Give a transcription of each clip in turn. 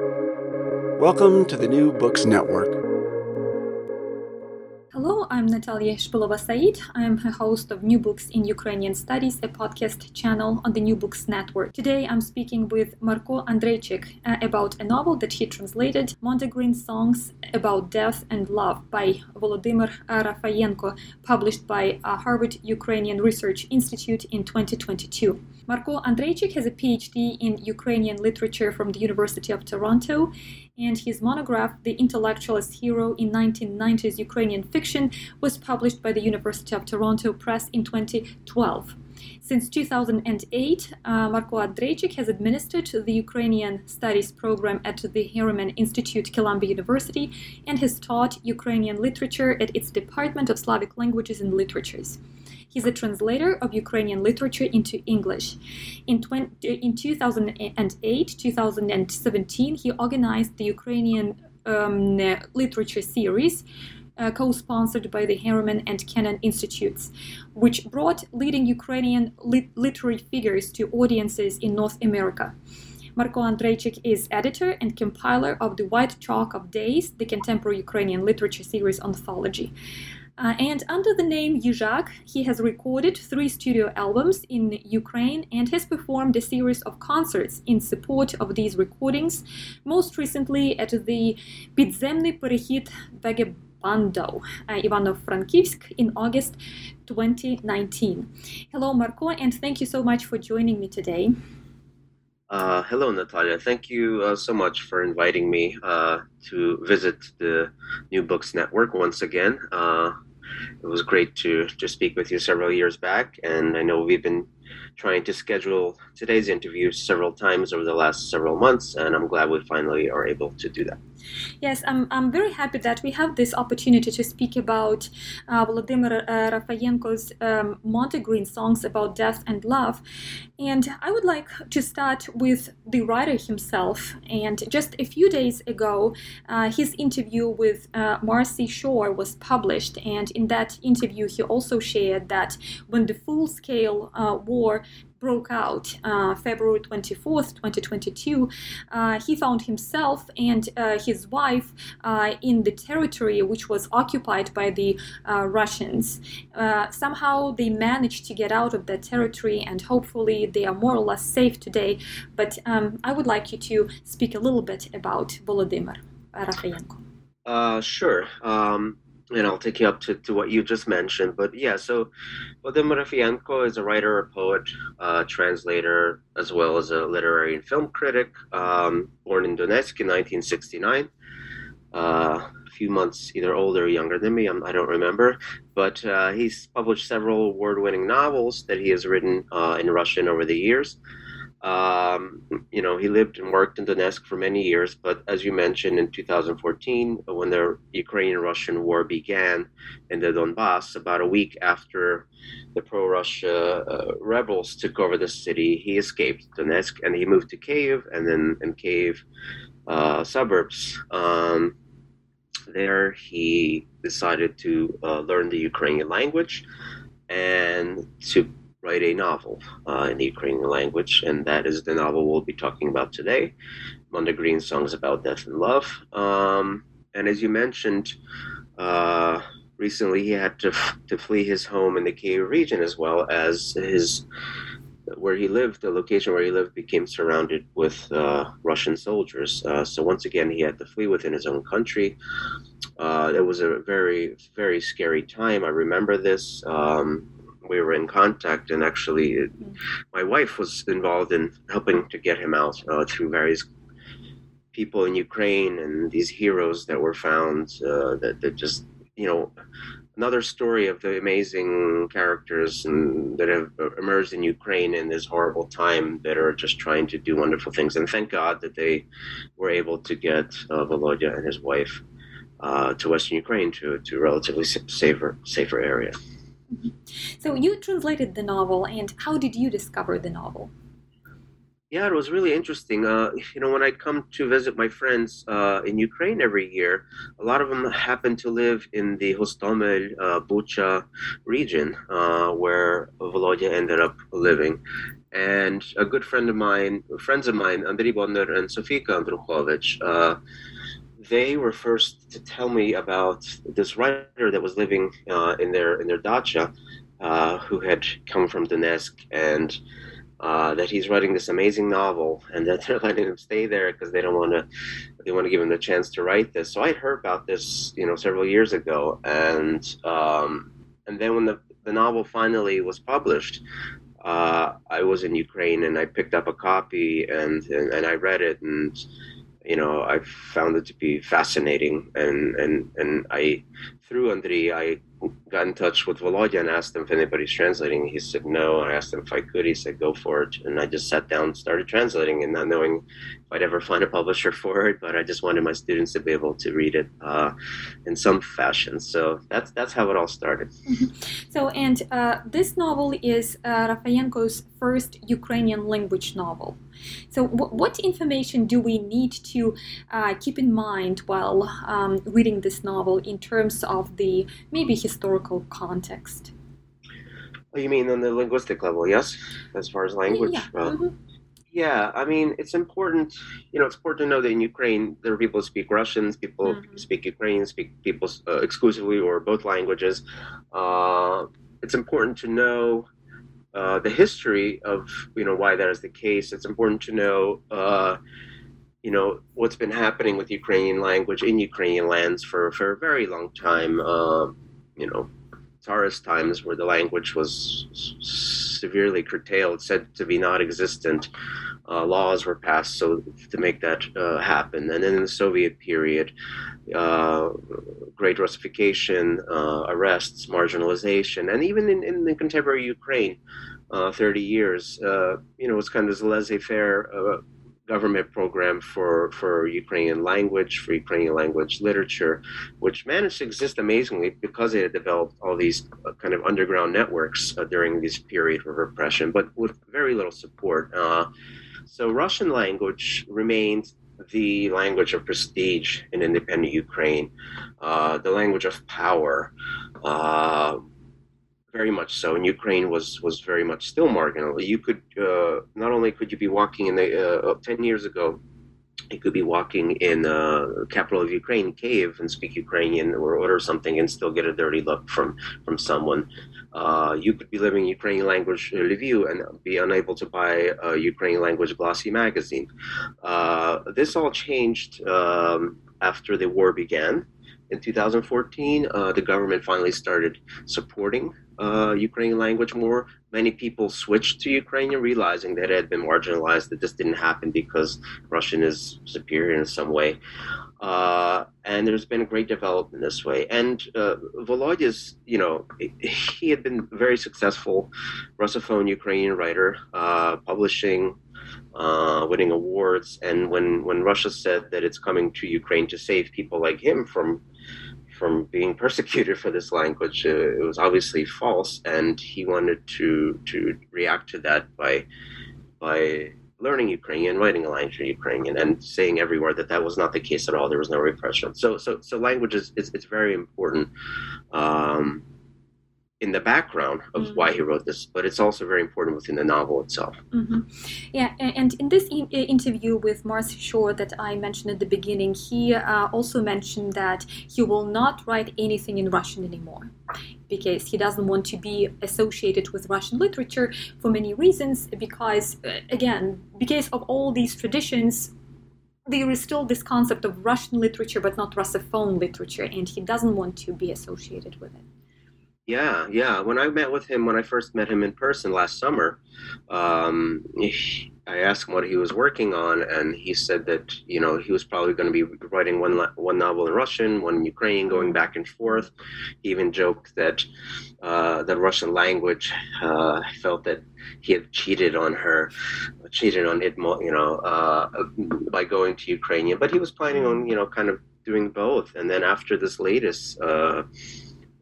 Welcome to the New Books Network. Hello, I'm Natalia Shpylova-Saeed. I'm a host of New Books in Ukrainian Studies, a podcast channel on the New Books Network. Today I'm speaking with Marko Andryczyk uh, about a novel that he translated, Mondegreen Songs About Death and Love by Volodymyr Rafeyenko, published by uh, Harvard Ukrainian Research Institute in 2022. Marko Andryczyk has a PhD in Ukrainian literature from the University of Toronto and his monograph, The Intellectual as Hero in 1990s Ukrainian Fiction, was published by the University of Toronto Press in 2012. Since 2008, uh, Marko has administered the Ukrainian Studies program at the Harriman Institute, Columbia University, and has taught Ukrainian literature at its Department of Slavic Languages and Literatures. He's a translator of Ukrainian literature into English. In, 20, in 2008 2017, he organized the Ukrainian um, literature series. Uh, co-sponsored by the Harriman and Kennan Institutes, which brought leading Ukrainian lit- literary figures to audiences in North America. Marko Andryczyk is editor and compiler of The White Chalk of Days, the contemporary Ukrainian literature series anthology. Uh, and under the name Yizhak, he has recorded three studio albums in Ukraine and has performed a series of concerts in support of these recordings, most recently at the Pidzemny Perehid Vagabando, uh, Ivano-Frankivsk in August 2019. Hello, Marko, and thank you so much for joining me today. Uh, hello, Natalia. Thank you uh, so much for inviting me uh, to visit the New Books Network once again. Uh, it was great to, to speak with you several years back, and I know we've been trying to schedule today's interview several times over the last several months, and I'm glad we finally are able to do that. Yes, I'm, I'm very happy that we have this opportunity to speak about uh, Volodymyr uh, Rafeyenko's um, Mondegreen songs about death and love. And I would like to start with the writer himself. And just a few days ago, uh, his interview with uh, Marci Shore was published. And in that interview, he also shared that when the full scale uh, war broke out uh, February 24th, 2022, uh, he found himself and uh, his wife uh, in the territory which was occupied by the uh, Russians. Uh, somehow they managed to get out of that territory and hopefully they are more or less safe today. But um, I would like you to speak a little bit about Volodymyr Rafeyenko. sure. Um, and I'll take you up to, to what you just mentioned. But yeah, so Vladimir Rafeyenko is a writer, a poet, uh, translator, as well as a literary and film critic, um, born in Donetsk in 1969. Uh, a few months either older or younger than me, I'm, I do not remember. But uh, he's published several award winning novels that he has written uh, in Russian over the years. Um, you know, he lived and worked in Donetsk for many years, but as you mentioned, in 2014, when the Ukrainian-Russian war began in the Donbas, about a week after the pro-Russia uh, rebels took over the city, he escaped Donetsk and he moved to Kiev, and then in Kiev uh, suburbs. Um, there, he decided to uh, learn the Ukrainian language and to write a novel uh, in the Ukrainian language, and that is the novel we'll be talking about today, Mondegreen Songs About Death and Love. Um, and as you mentioned, uh, recently he had to, to flee his home in the Kiev region as well as his where he lived, the location where he lived became surrounded with uh, Russian soldiers. Uh, so once again, he had to flee within his own country. Uh, it was a very, very scary time. I remember this. Um, we were in contact, and actually, mm-hmm. my wife was involved in helping to get him out uh, through various people in Ukraine and these heroes that were found uh, that, that just, you know, another story of the amazing characters and, that have emerged in Ukraine in this horrible time that are just trying to do wonderful things. And thank God that they were able to get uh, Volodya and his wife uh, to Western Ukraine to, to relatively safer, safer area. So you translated the novel, and how did you discover the novel? Yeah, it was really interesting. Uh, you know, when I come to visit my friends uh, in Ukraine every year, a lot of them happen to live in the Hostomel, uh, Bucha region, uh, where Volodya ended up living. And a good friend of mine, friends of mine, Andriy Bondar and Sofika Andrukhovych, uh, they were first to tell me about this writer that was living uh, in their in their dacha, who had come from Donetsk and uh, that he's writing this amazing novel and that they're letting him stay there because they don't want to they want to give him the chance to write this. So i heard about this you know several years ago and um, and then when the, the novel finally was published uh, i was in ukraine and i picked up a copy and, and and i read it and you know i found it to be fascinating and and and i through andriy i got in touch with Volodya and asked him if anybody's translating. He said no. I asked him if I could. He said go for it. And I just sat down and started translating and not knowing if I'd ever find a publisher for it. But I just wanted my students to be able to read it uh, in some fashion. So that's that's how it all started. Mm-hmm. So and uh, this novel is uh, Rafeyenko's first Ukrainian language novel. So w- what information do we need to uh, keep in mind while um, reading this novel in terms of the maybe historical context. Oh, you mean on the linguistic level, yes? As far as language? Yeah. mm-hmm. yeah, I mean, it's important, you know, it's important to know that in Ukraine, there are people who speak Russians, people mm-hmm. speak Ukrainian, speak people uh, exclusively or both languages. Uh, it's important to know uh, the history of, you know, why that is the case. It's important to know, uh, you know what's been happening with Ukrainian language in Ukrainian lands for, for a very long time. Uh, you know, Tsarist times where the language was severely curtailed, said to be non-existent. Uh, laws were passed so to make that uh, happen. And then in the Soviet period, uh, great Russification, uh, arrests, marginalization, and even in, in the contemporary Ukraine, uh, 30 years, uh, you know, it's kind of this laissez-faire government program for, for Ukrainian language, for Ukrainian language literature, which managed to exist amazingly because it had developed all these kind of underground networks during this period of repression, but with very little support. So Russian language remained the language of prestige in independent Ukraine, uh, the language of power. Uh, very much so. And Ukraine was was very much still marginal. You could uh, not only could you be walking in the uh ten years ago, you could be walking in the uh, capital of Ukraine, Kiev, and speak Ukrainian or order something and still get a dirty look from from someone. Uh, you could be living Ukrainian language uh, Lviv and be unable to buy a Ukrainian language glossy magazine. Uh, this all changed um, after the war began in 2014, uh, the government finally started supporting uh, Ukrainian language more. Many people switched to Ukrainian, realizing that it had been marginalized, that this didn't happen because Russian is superior in some way. Uh, and there's been a great development this way. And uh, Volodya's, you know, he had been a very successful Russophone Ukrainian writer, uh, publishing uh, winning awards. And when, when Russia said that it's coming to Ukraine to save people like him from from being persecuted for this language, uh, it was obviously false, and he wanted to to react to that by by learning Ukrainian, writing a language in Ukrainian, and saying everywhere that that was not the case at all. There was no repression. So so so language is it's, it's very important. Um, in the background of mm-hmm. why he wrote this, but it's also very important within the novel itself. Mm-hmm. Yeah, and in this e- interview with Marci Shore that I mentioned at the beginning, he uh, also mentioned that he will not write anything in Russian anymore because he doesn't want to be associated with Russian literature for many reasons. Because, uh, again, because of all these traditions, there is still this concept of Russian literature but not Russophone literature, and he doesn't want to be associated with it. Yeah, yeah. When I met with him, when I first met him in person last summer, um, I asked him what he was working on, and he said that you know he was probably going to be writing one one novel in Russian, one in Ukrainian, going back and forth. He even joked that uh, the Russian language uh, felt that he had cheated on her, cheated on it, you know, uh, by going to Ukrainian. But he was planning on you know kind of doing both. And then after this latest uh,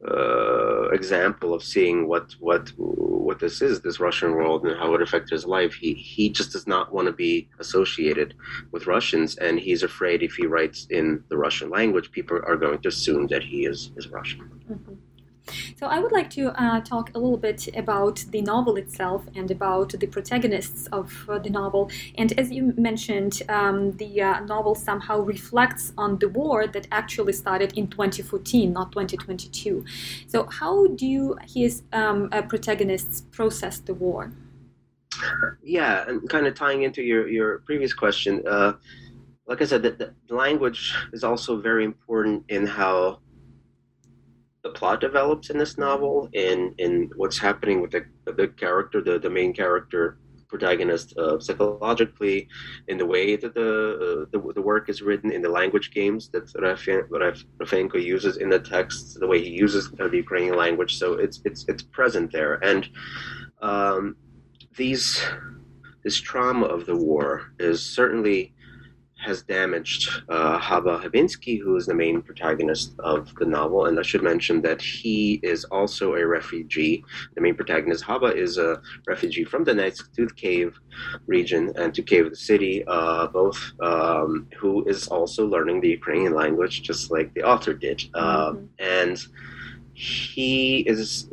uh, example of seeing what what what this is, this Russian world, and how it affects his life. He he just does not want to be associated with Russians, and he's afraid if he writes in the Russian language, people are going to assume that he is is Russian. Mm-hmm. So I would like to uh, talk a little bit about the novel itself and about the protagonists of uh, the novel. And as you mentioned, um, the uh, novel somehow reflects on the war that actually started in 2014, not 2022. So how do his um, uh, protagonists process the war? Yeah, and kind of tying into your, your previous question, uh, like I said, the, the language is also very important in how the plot develops in this novel and in what's happening with the, the character, the, the main character protagonist uh, psychologically in the way that the, uh, the, the work is written in the language games that Rafeyenko uses in the text, the way he uses the Ukrainian language. So it's it's it's present there, and um, these this trauma of the war is certainly has damaged uh, Haba Habinsky, who is the main protagonist of the novel. And I should mention that he is also a refugee. The main protagonist, Haba, is a refugee from the Kiev region and to Kiev, the city, uh, both um, who is also learning the Ukrainian language, just like the author did. Uh, mm-hmm. And he is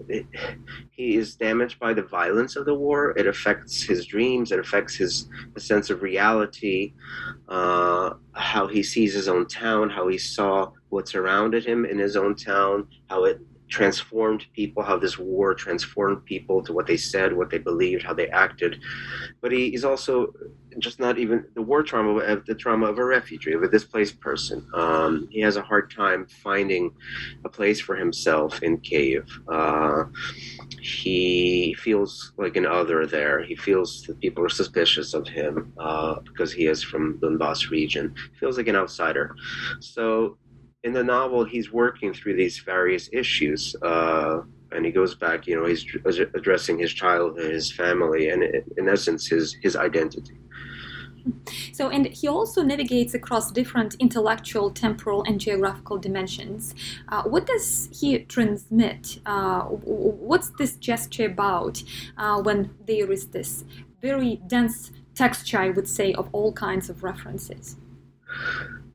he is damaged by the violence of the war. It affects his dreams. It affects his, his sense of reality, uh, how he sees his own town, how he saw what surrounded him in his own town, how it transformed people, how this war transformed people to what they said, what they believed, how they acted. But he, he's also just not even the war trauma of the trauma of a refugee, of a displaced person. Um, he has a hard time finding a place for himself in Kiev. Uh, he feels like an other there. He feels that people are suspicious of him uh, because he is from the Donbas region. He feels like an outsider. So in the novel, he's working through these various issues. Uh, and he goes back, you know, he's addressing his childhood, his family, and in essence, his, his identity. So, and he also navigates across different intellectual, temporal, and geographical dimensions. Uh, what does he transmit? Uh, what's this gesture about uh, when there is this very dense texture, I would say, of all kinds of references?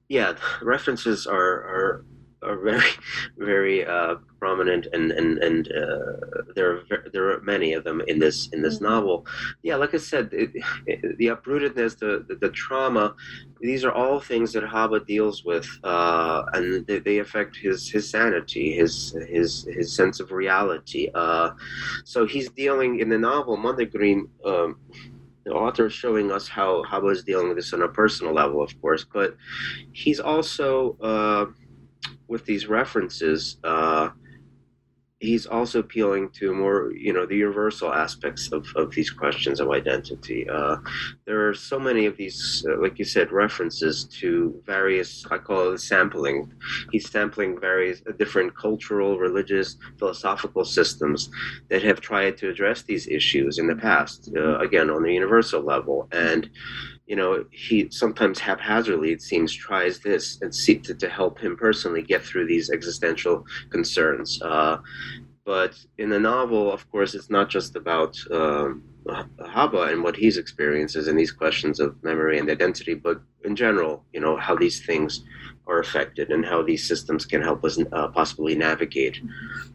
Yeah, references are, are are very, very uh, prominent, and and and uh, there are there are many of them in this in this mm-hmm. novel. Yeah, like I said, it, it, the uprootedness, the, the, the trauma, these are all things that Haba deals with, uh, and they, they, affect his his sanity, his his his sense of reality. Uh, so he's dealing in the novel Mondegreen. Um, the author is showing us how Haba is dealing with this on a personal level, of course, but he's also uh, with these references, uh, he's also appealing to more, you know, the universal aspects of, of these questions of identity. Uh, there are so many of these, uh, like you said, references to various, I call it sampling. He's sampling various uh, different cultural, religious, philosophical systems that have tried to address these issues in the past, uh, again, on the universal level. And you know, he sometimes haphazardly, it seems, tries this and seek to, to help him personally get through these existential concerns. Uh, but in the novel, of course, it's not just about um, Haba and what he's experiences and these questions of memory and identity, but in general, you know, how these things are affected and how these systems can help us uh, possibly navigate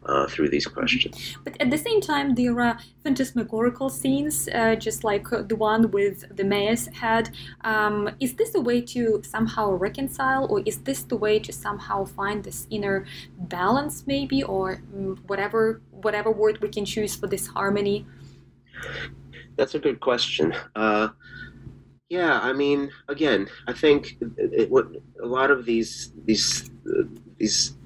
uh, through these questions. But at the same time, there are phantasmagorical scenes, uh, just like the one with the mayor's head. Um, is this a way to somehow reconcile, or is this the way to somehow find this inner balance, maybe, or mm, whatever whatever word we can choose for this harmony? That's a good question. Yeah, I mean, again, I think it, it, a lot of these these uh, these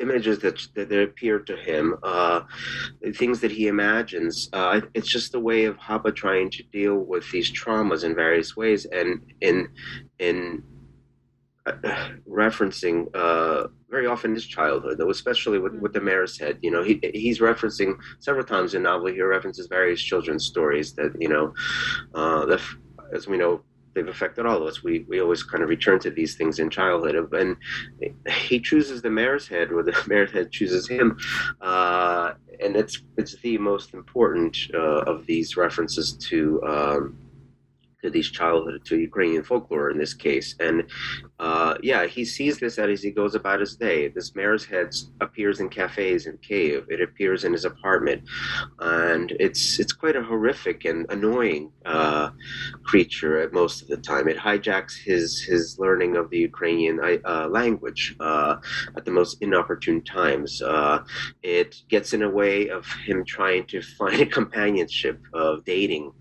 images that that, that appear to him, uh, things that he imagines, uh, it's just a way of Haba trying to deal with these traumas in various ways, and in in referencing uh, very often his childhood, though, especially with, with the mm-hmm. mayor's head. You know, he, he's referencing several times in the novel. He references various children's stories that you know, uh, that, as we know, they've affected all of us. We we always kind of return to these things in childhood, and he chooses the mare's head, or the mare's head chooses him, uh, and it's it's the most important uh, of these references to. Um, to these childhood to Ukrainian folklore in this case. And uh, yeah, he sees this as he goes about his day. This mare's head appears in cafes and Kiev. It appears in his apartment, and it's it's quite a horrific and annoying uh, creature at most of the time. It hijacks his his learning of the Ukrainian uh, language uh, at the most inopportune times. Uh, it gets in a way of him trying to find a companionship of dating,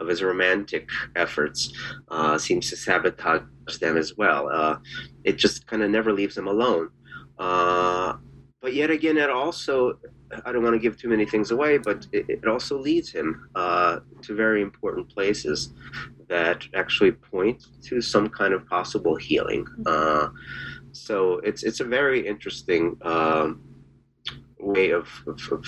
of his romantic efforts efforts uh, seems to sabotage them as well. Uh, it just kind of never leaves them alone. Uh, but yet again, it also, I don't want to give too many things away, but it, it also leads him uh, to very important places that actually point to some kind of possible healing. Uh, so it's, it's a very interesting um, way of, of, of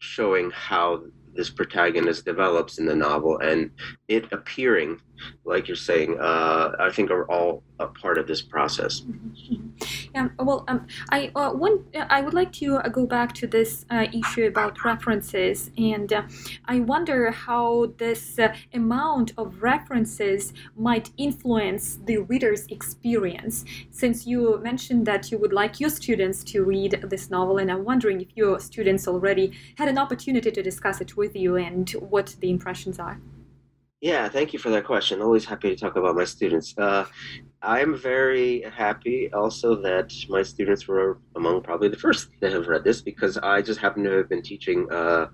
showing how this protagonist develops in the novel and it appearing like you're saying uh, i think are all a part of this process. Mm-hmm. yeah well um, i uh, one i would like to uh, go back to this uh, issue about references and uh, i wonder how this uh, amount of references might influence the reader's experience. Since you mentioned that you would like your students to read this novel and i'm wondering if your students already had an opportunity to discuss it with you and what the impressions are yeah, thank you for that question. Always happy to talk about my students. Uh, I'm very happy also that my students were among probably the first that have read this because I just happen to have been teaching. Uh,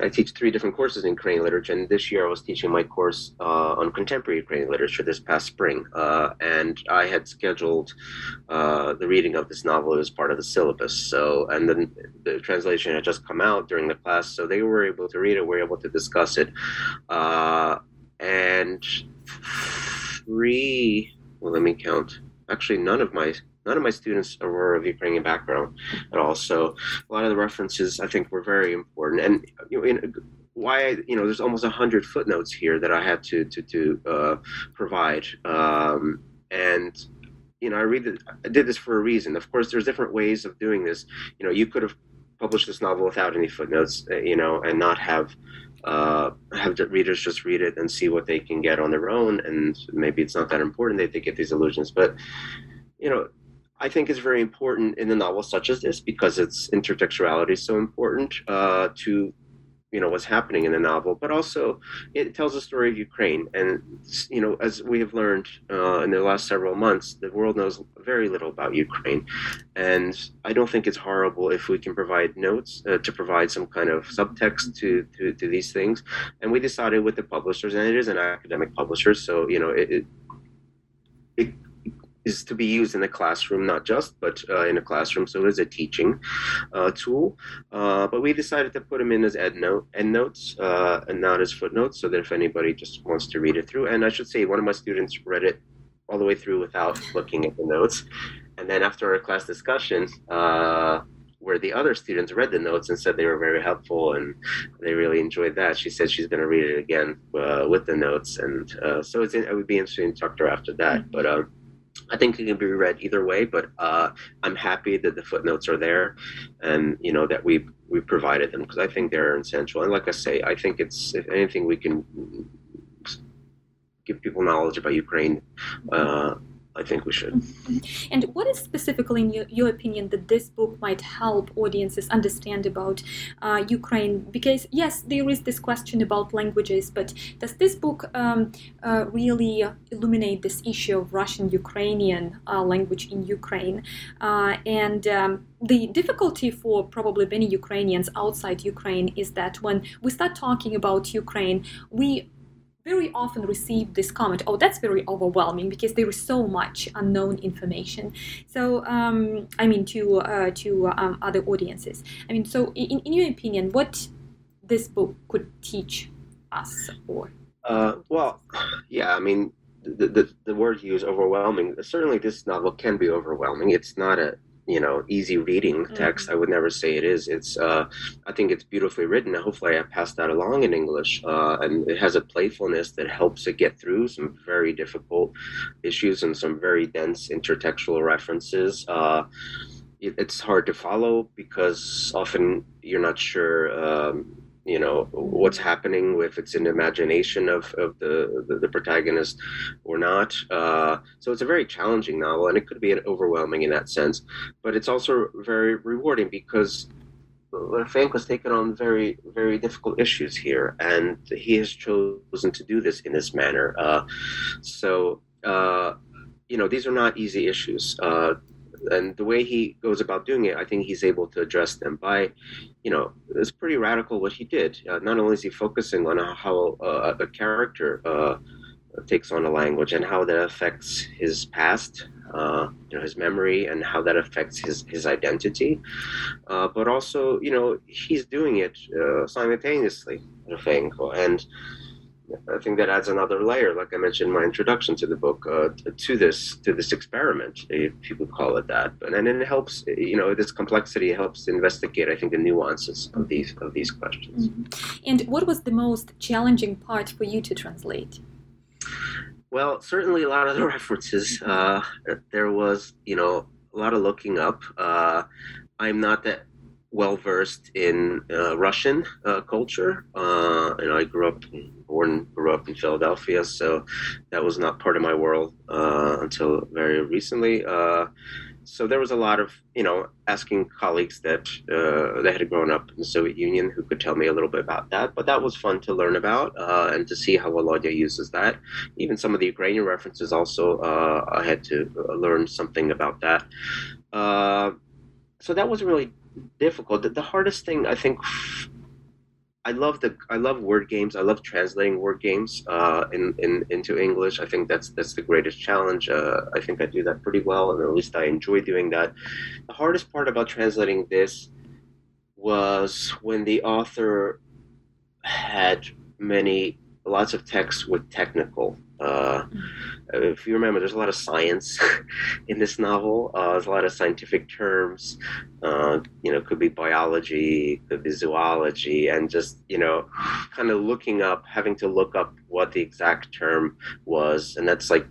I teach three different courses in Ukrainian literature, and this year I was teaching my course uh, on contemporary Ukrainian literature this past spring. Uh, and I had scheduled uh, the reading of this novel as part of the syllabus. So, and then the translation had just come out during the class, so they were able to read it, were able to discuss it. And three, well, let me count. Actually, none of my none of my students were of Ukrainian background at all. So a lot of the references I think were very important. And you know, in, why you know there's almost hundred footnotes here that I had to to to uh, provide. Um, and you know I read I did this for a reason. Of course, there's different ways of doing this. You know, you could have published this novel without any footnotes, uh, you know, and not have uh, have the readers just read it and see what they can get on their own. And maybe it's not that important that they get these illusions, but you know, I think is very important in a novel such as this because its intertextuality is so important uh, to you know what's happening in the novel, but also it tells the story of Ukraine. And you know, as we have learned uh, in the last several months, the world knows very little about Ukraine, and I don't think it's horrible if we can provide notes uh, to provide some kind of subtext to, to, to these things. And we decided with the publishers, and it is an academic publisher, so you know it, it, it is to be used in a classroom, not just, but uh, in a classroom. So it is a teaching uh, tool. Uh, but we decided to put them in as end, note, end notes uh, and not as footnotes, so that if anybody just wants to read it through, and I should say, one of my students read it all the way through without looking at the notes. And then after our class discussion, uh, where the other students read the notes and said they were very helpful and they really enjoyed that. She said she's going to read it again uh, with the notes, and uh, so it's it would be interesting to talk to her after that. Mm-hmm. But um, I think it can be read either way, but uh, I'm happy that the footnotes are there, and you know that we we provided them because I think they're essential. And like I say, I think it's if anything we can give people knowledge about Ukraine. Uh, I think we should. Mm-hmm. And what is specifically, in your, your, opinion, that this book might help audiences understand about uh, Ukraine? Because, yes, there is this question about languages, but does this book um, uh, really illuminate this issue of Russian Ukrainian uh, language in Ukraine? Uh, and um, the difficulty for probably many Ukrainians outside Ukraine is that when we start talking about Ukraine, we very often receive this comment oh that's very overwhelming because there is so much unknown information. So um, i mean to uh, to um, other audiences. I mean so in, in your opinion what this book could teach us or? Uh, well yeah i mean the, the, the word you use overwhelming certainly this novel can be overwhelming. It's not a you know easy reading text Mhm. i would never say it is it's uh i think it's beautifully written and hopefully i passed that along in english uh and it has a playfulness that helps it get through some very difficult issues and some very dense intertextual references uh it, it's hard to follow because often you're not sure um you know what's happening if it's an imagination of, of the, the the protagonist or not. Uh, so it's a very challenging novel and it could be an overwhelming in that sense but it's also very rewarding because Frank has taken on very very difficult issues here and he has chosen to do this in this manner. Uh, so uh, you know these are not easy issues. Uh, and the way he goes about doing it, I think he's able to address them by, you know, it's pretty radical what he did. Uh, not only is he focusing on how uh, a character uh, takes on a language and how that affects his past, uh, you know, his memory, and how that affects his his identity, uh, but also, you know, he's doing it uh, simultaneously, I think, and. I think that adds another layer, like I mentioned in my introduction to the book, uh, to this to this experiment, if you could call it that. And then it helps, you know, this complexity helps investigate, I think, the nuances of these of these questions. Mhm. And what was the most challenging part for you to translate? Well, certainly a lot of the references. Uh, there was, you know, a lot of looking up. Uh, I'm not that well versed in uh, Russian uh, culture. Uh, and I grew up, born, grew up in Philadelphia, so that was not part of my world uh, until very recently. Uh, so there was a lot of, you know, asking colleagues that uh, that had grown up in the Soviet Union who could tell me a little bit about that. But that was fun to learn about and to see how Volodya uses that. Even some of the Ukrainian references also, I had to learn something about that. So that wasn't really difficult. The, the hardest thing, I think, I love the I love word games. I love translating word games uh, in, in into English. I think that's that's the greatest challenge. Uh, I think I do that pretty well, and at least I enjoy doing that. The hardest part about translating this was when the author had many lots of text with technical. Uh, if you remember, there's a lot of science in this novel. Uh, there's a lot of scientific terms. Uh, you know, could be biology, could be zoology, and just you know, kind of looking up, having to look up what the exact term was, and that's like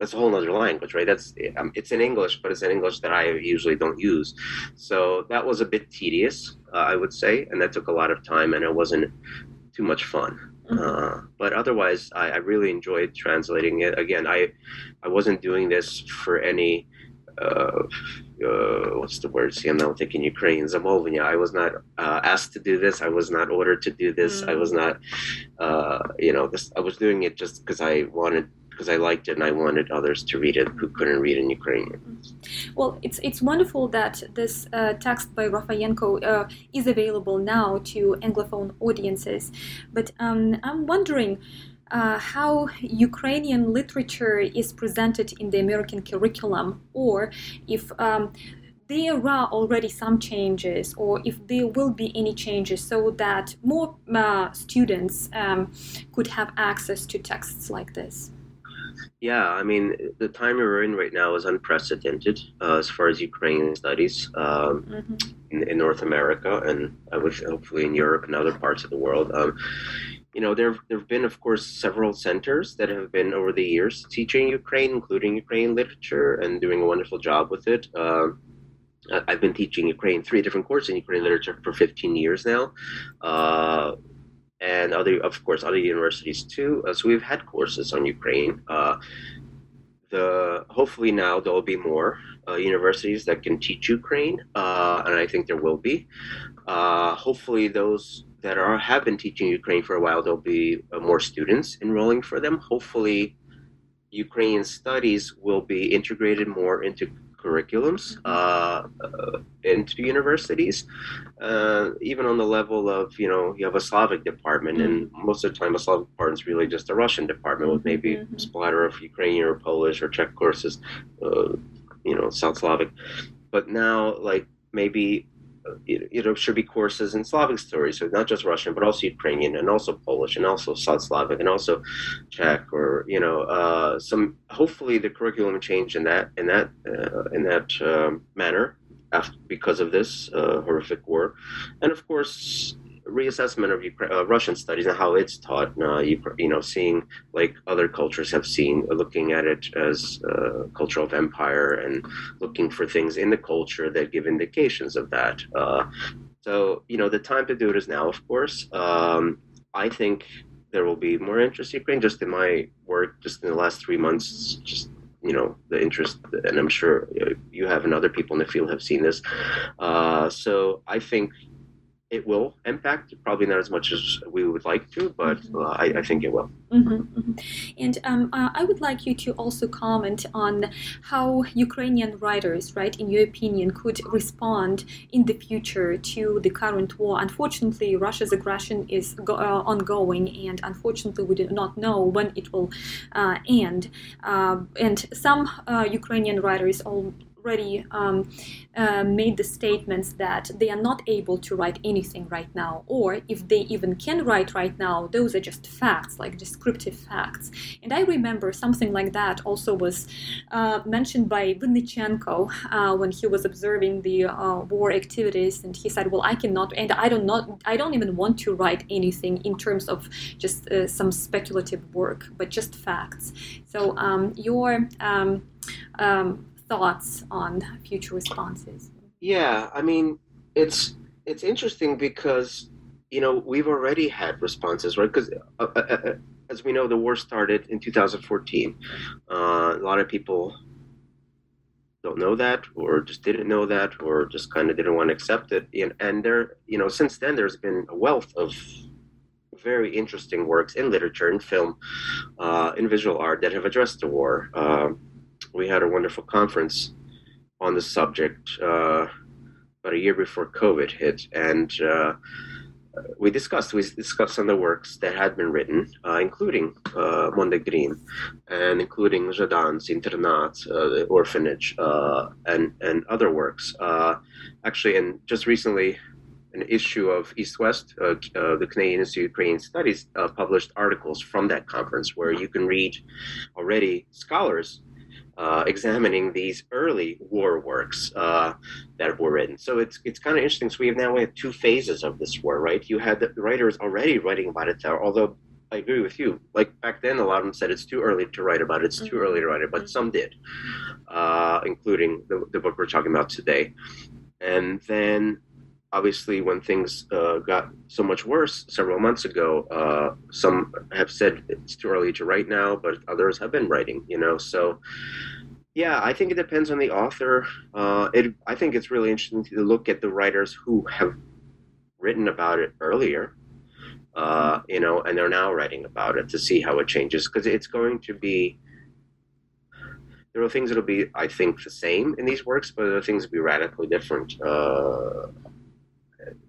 that's a whole other language, right? That's um, it's in English, but it's in English that I usually don't use. So that was a bit tedious, uh, I would say, and that took a lot of time, and it wasn't too much fun. Uh, but otherwise, I, I, really enjoyed translating it. Again, I I wasn't doing this for any uh, uh, what's the word? See, I'm now thinking Ukrainian Zamovanya. I was not uh, asked to do this. I was not ordered to do this. Mm. I was not, uh, you know, this. I was doing it just because I wanted because I liked it and I wanted others to read it who couldn't read in Ukrainian. Well, it's it's wonderful that this uh, text by Rafeyenko uh, is available now to Anglophone audiences, but um, I'm wondering. Uh, how Ukrainian literature is presented in the American curriculum, or if um, there are already some changes, or if there will be any changes, so that more uh, students um, could have access to texts like this. Yeah, I mean, the time we're in right now is unprecedented uh, as far as Ukrainian studies um, mm-hmm. in, in, North America and I wish hopefully in Europe and other parts of the world. Um, you know, there there have been, of course, several centers that have been over the years teaching Ukraine, including Ukrainian literature, and doing a wonderful job with it. Uh, I've been teaching Ukraine three different courses in Ukrainian literature for 15 years now. Uh, and other, of course, other universities too. Uh, so we've had courses on Ukraine. Uh, the hopefully now there will be more uh, universities that can teach Ukraine, and I think there will be. Hopefully, those that are have been teaching Ukraine for a while, there'll be more students enrolling for them. Hopefully, Ukrainian studies will be integrated more into curriculums uh, uh, into universities, uh, even on the level of you know you have a Slavic department, mm-hmm. and most of the time a Slavic department is really just a Russian department with maybe mm-hmm. a splatter of Ukrainian or Polish or Czech courses, uh, you know South Slavic, but now like maybe it, it, should be courses in Slavic stories, so not just Russian, but also Ukrainian, and also Polish, and also South Slavic, and also Czech, or you know, uh, some. Hopefully, the curriculum change in that in that uh, in that um, manner, after, because of this uh, horrific war, and of course reassessment of Ukraine, uh, Russian studies and how it's taught. Uh, you, know, seeing like other cultures have seen, looking at it as a culture of empire and looking for things in the culture that give indications of that. Uh, so, you know, the time to do it is now, of course. Um, I think there will be more interest in Ukraine. Just in my work, just in the last three months, just you know the interest, and I'm sure you have and other people in the field have seen this. Uh, so I think it will impact, probably not as much as we would like to, but mm-hmm. uh, I, I, think it will. Mm-hmm, mm-hmm. And um, uh, I would like you to also comment on how Ukrainian writers, right, in your opinion, could respond in the future to the current war. Unfortunately, Russia's aggression is go- uh, ongoing, and unfortunately, we do not know when it will uh, end. Uh, and some uh, Ukrainian writers all already um, uh, made the statements that they are not able to write anything right now, or if they even can write right now, those are just facts, like descriptive facts. And I remember something like that also was uh, mentioned by Vinnychenko uh, when he was observing the uh, war activities, and he said, "Well, I cannot, and I don't not, I don't even want to write anything in terms of just uh, some speculative work, but just facts." So um, your um, um, thoughts on future responses? Yeah, I mean, it's it's interesting because you know we've already had responses, right? Because uh, uh, uh, uh, as we know, the war started in 2014. Uh, a lot of people don't know that, or just didn't know that, or just kind of didn't want to accept it. And, and there, you know, since then, there's been a wealth of very interesting works in literature, in film, in visual art that have addressed the war. Um, we had a wonderful conference on the subject uh, about a year before COVID hit, and uh, we discussed we discussed some of the works that had been written, uh, including uh, Mondegreen, and including Zhadan's Internat, uh, the Orphanage, uh, and and other works. Uh, actually, and just recently, an issue of East West, uh, the Canadian Institute of Ukrainian Studies, published articles from that conference where you can read already scholars uh, examining these early war works uh, that were written. So it's it's kind of interesting. So we have now we have two phases of this war, right? You had the writers already writing about it although I agree with you. Like back then, a lot of them said it's too early to write about it. It's too early to write it, but some did, uh, including the, the book we're talking about today. And then obviously when things uh, got so much worse several months ago uh, some have said it's too early to write now but others have been writing you know so yeah i think it depends on the author uh, it, i think it's really interesting to look at the writers who have written about it earlier uh, you know and they're now writing about it to see how it changes because it's going to be there are things that'll be, I think, the same in these works, but there are things that'll be radically different. Uh,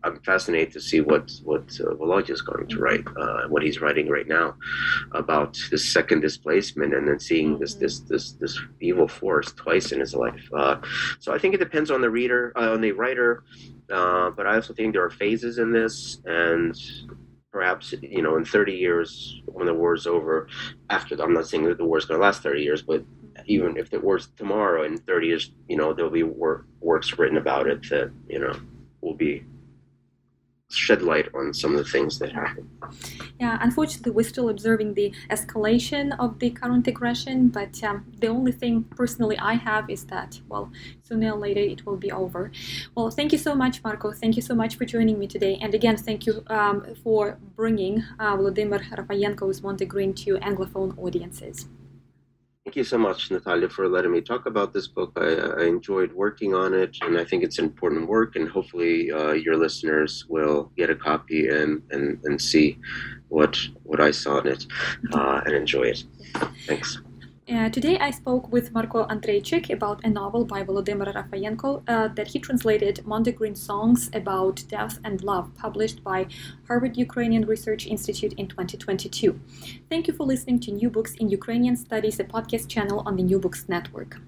I'm fascinated to see what what uh, Volodya is going to mm-hmm. write, uh, what he's writing right now about this second displacement, and then seeing this this mm-hmm. this this evil force twice in his life. Uh, so I think it depends on the reader, uh, on the writer, uh, but I also think there are phases in this, and perhaps you know in 30 years when the war is over, after I'm not saying that the war is going to last 30 years, but even if the war's tomorrow in 30 years, you know there'll be work, works written about it that you know will be shed light on some of the things that happen. Yeah, unfortunately, we're still observing the escalation of the current aggression, but um, the only thing personally I have is that, well, sooner or later it will be over. Well, thank you so much, Marko. Thank you so much for joining me today. And again, thank you um, for bringing uh, Vladimir Rafeyenko's Mondegreen to Anglophone audiences. Thank you so much, Natalia, for letting me talk about this book. I, I enjoyed working on it, and I think it's important work. And hopefully, uh, your listeners will get a copy and, and, and see what what I saw in it uh, and enjoy it. Thanks. Uh, today I spoke with Marko Andryczyk about a novel by Volodymyr Rafeyenko uh, that he translated Mondegreen Songs About Death and Love, published by Harvard Ukrainian Research Institute in 2022. Thank you for listening to New Books in Ukrainian Studies, a podcast channel on the New Books Network.